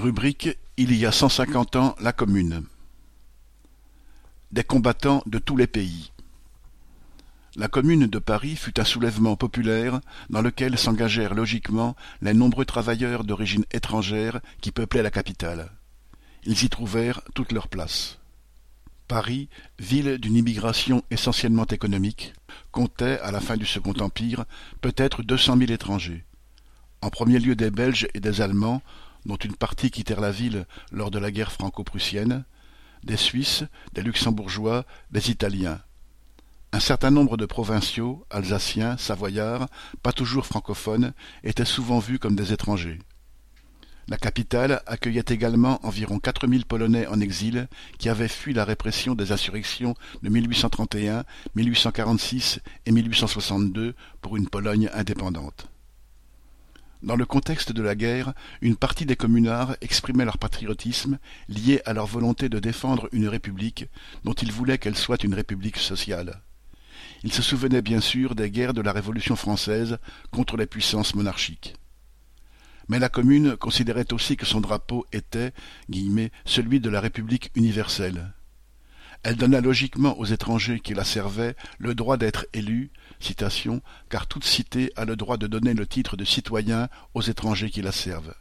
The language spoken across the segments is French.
Rubrique Il y a cent cinquante ans la Commune. Des combattants de tous les pays. La Commune de Paris fut un soulèvement populaire dans lequel s'engagèrent logiquement les nombreux travailleurs d'origine étrangère qui peuplaient la capitale. Ils y trouvèrent toute leur place. Paris, ville d'une immigration essentiellement économique, comptait, à la fin du Second Empire, peut-être deux cent mille étrangers. En premier lieu des Belges et des Allemands, dont une partie quittèrent la ville lors de la guerre franco-prussienne, des Suisses, des Luxembourgeois, des Italiens. Un certain nombre de provinciaux, alsaciens, savoyards, pas toujours francophones, étaient souvent vus comme des étrangers. La capitale accueillait également environ quatre mille Polonais en exil qui avaient fui la répression des insurrections de 1831, 1846 et 1862 pour une Pologne indépendante. Dans le contexte de la guerre, une partie des communards exprimait leur patriotisme lié à leur volonté de défendre une république dont ils voulaient qu'elle soit une république sociale. Ils se souvenaient bien sûr des guerres de la Révolution française contre les puissances monarchiques. Mais la Commune considérait aussi que son drapeau était guillemets, celui de la République universelle. Elle donna logiquement aux étrangers qui la servaient le droit d'être élus, citation, car toute cité a le droit de donner le titre de citoyen aux étrangers qui la servent.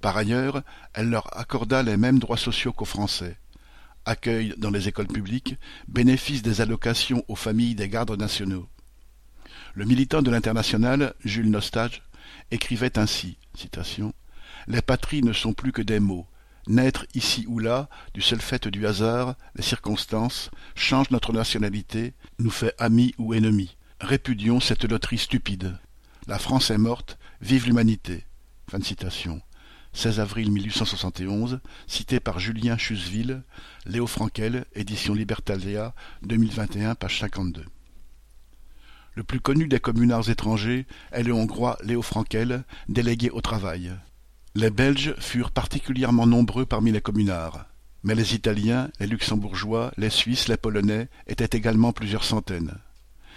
Par ailleurs, elle leur accorda les mêmes droits sociaux qu'aux Français accueil dans les écoles publiques, bénéfice des allocations aux familles des gardes nationaux. Le militant de l'Internationale, Jules Nostage, écrivait ainsi Les patries ne sont plus que des mots. Naître ici ou là, du seul fait du hasard, les circonstances, change notre nationalité, nous fait amis ou ennemis. Répudions cette loterie stupide. La France est morte, vive l'humanité. Fin de citation. 16 avril 1871, cité par Julien Chusville, Léo Frankel, édition Libertalia, 2021, page 52. Le plus connu des communards étrangers est le hongrois Léo Frankel, délégué au travail. Les Belges furent particulièrement nombreux parmi les communards, mais les Italiens, les Luxembourgeois, les Suisses, les Polonais étaient également plusieurs centaines.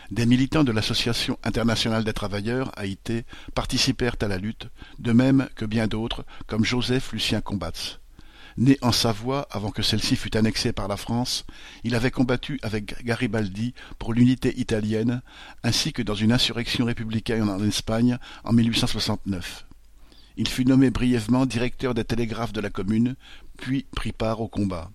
Des militants de l'Association internationale des travailleurs, AIT, participèrent à la lutte, de même que bien d'autres, comme Joseph Lucien Combatz. Né en Savoie avant que celle-ci fût annexée par la France, il avait combattu avec Garibaldi pour l'unité italienne, ainsi que dans une insurrection républicaine en Espagne en 1869. Il fut nommé brièvement directeur des télégraphes de la commune, puis prit part au combat.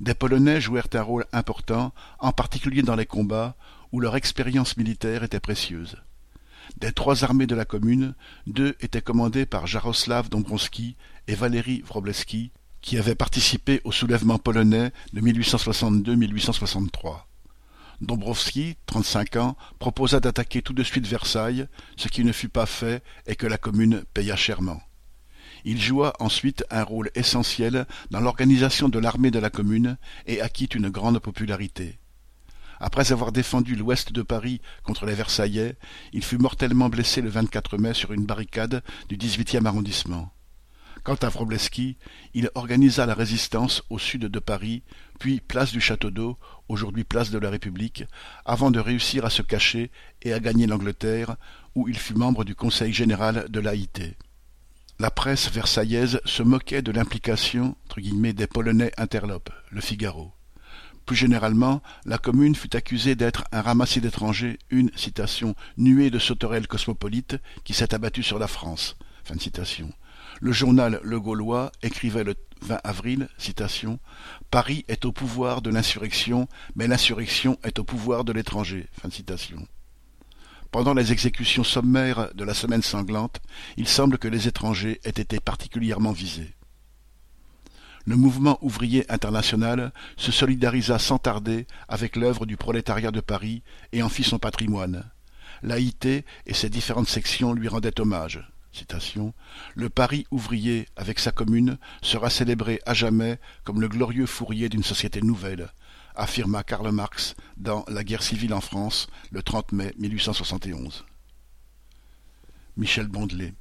Des Polonais jouèrent un rôle important, en particulier dans les combats, où leur expérience militaire était précieuse. Des trois armées de la commune, deux étaient commandées par Jaroslav Dombrowski et Valéry Wrobleski, qui avaient participé au soulèvement polonais de 1862-1863. Dombrowski, 35 ans, proposa d'attaquer tout de suite Versailles, ce qui ne fut pas fait et que la commune paya chèrement. Il joua ensuite un rôle essentiel dans l'organisation de l'armée de la commune et acquit une grande popularité. Après avoir défendu l'ouest de Paris contre les Versaillais, il fut mortellement blessé le 24 mai sur une barricade du XVIIIe arrondissement. Quant à Wrobleski, il organisa la résistance au sud de Paris, puis place du Château d'Eau, aujourd'hui place de la République, avant de réussir à se cacher et à gagner l'Angleterre, où il fut membre du Conseil général de l'AIT. La presse versaillaise se moquait de l'implication des Polonais interlopes, le Figaro. Plus généralement, la commune fut accusée d'être un ramassis d'étrangers, une citation nuée de sauterelles cosmopolites qui s'est abattue sur la France. Fin citation. Le journal Le Gaulois écrivait le 20 avril, Paris est au pouvoir de l'insurrection, mais l'insurrection est au pouvoir de l'étranger. Pendant les exécutions sommaires de la semaine sanglante, il semble que les étrangers aient été particulièrement visés le mouvement ouvrier international se solidarisa sans tarder avec l'œuvre du prolétariat de Paris et en fit son patrimoine. L'AIT et ses différentes sections lui rendaient hommage. Le Paris ouvrier, avec sa commune, sera célébré à jamais comme le glorieux fourrier d'une société nouvelle, affirma Karl Marx dans La guerre civile en France le 30 mai 1871. Michel Bondelet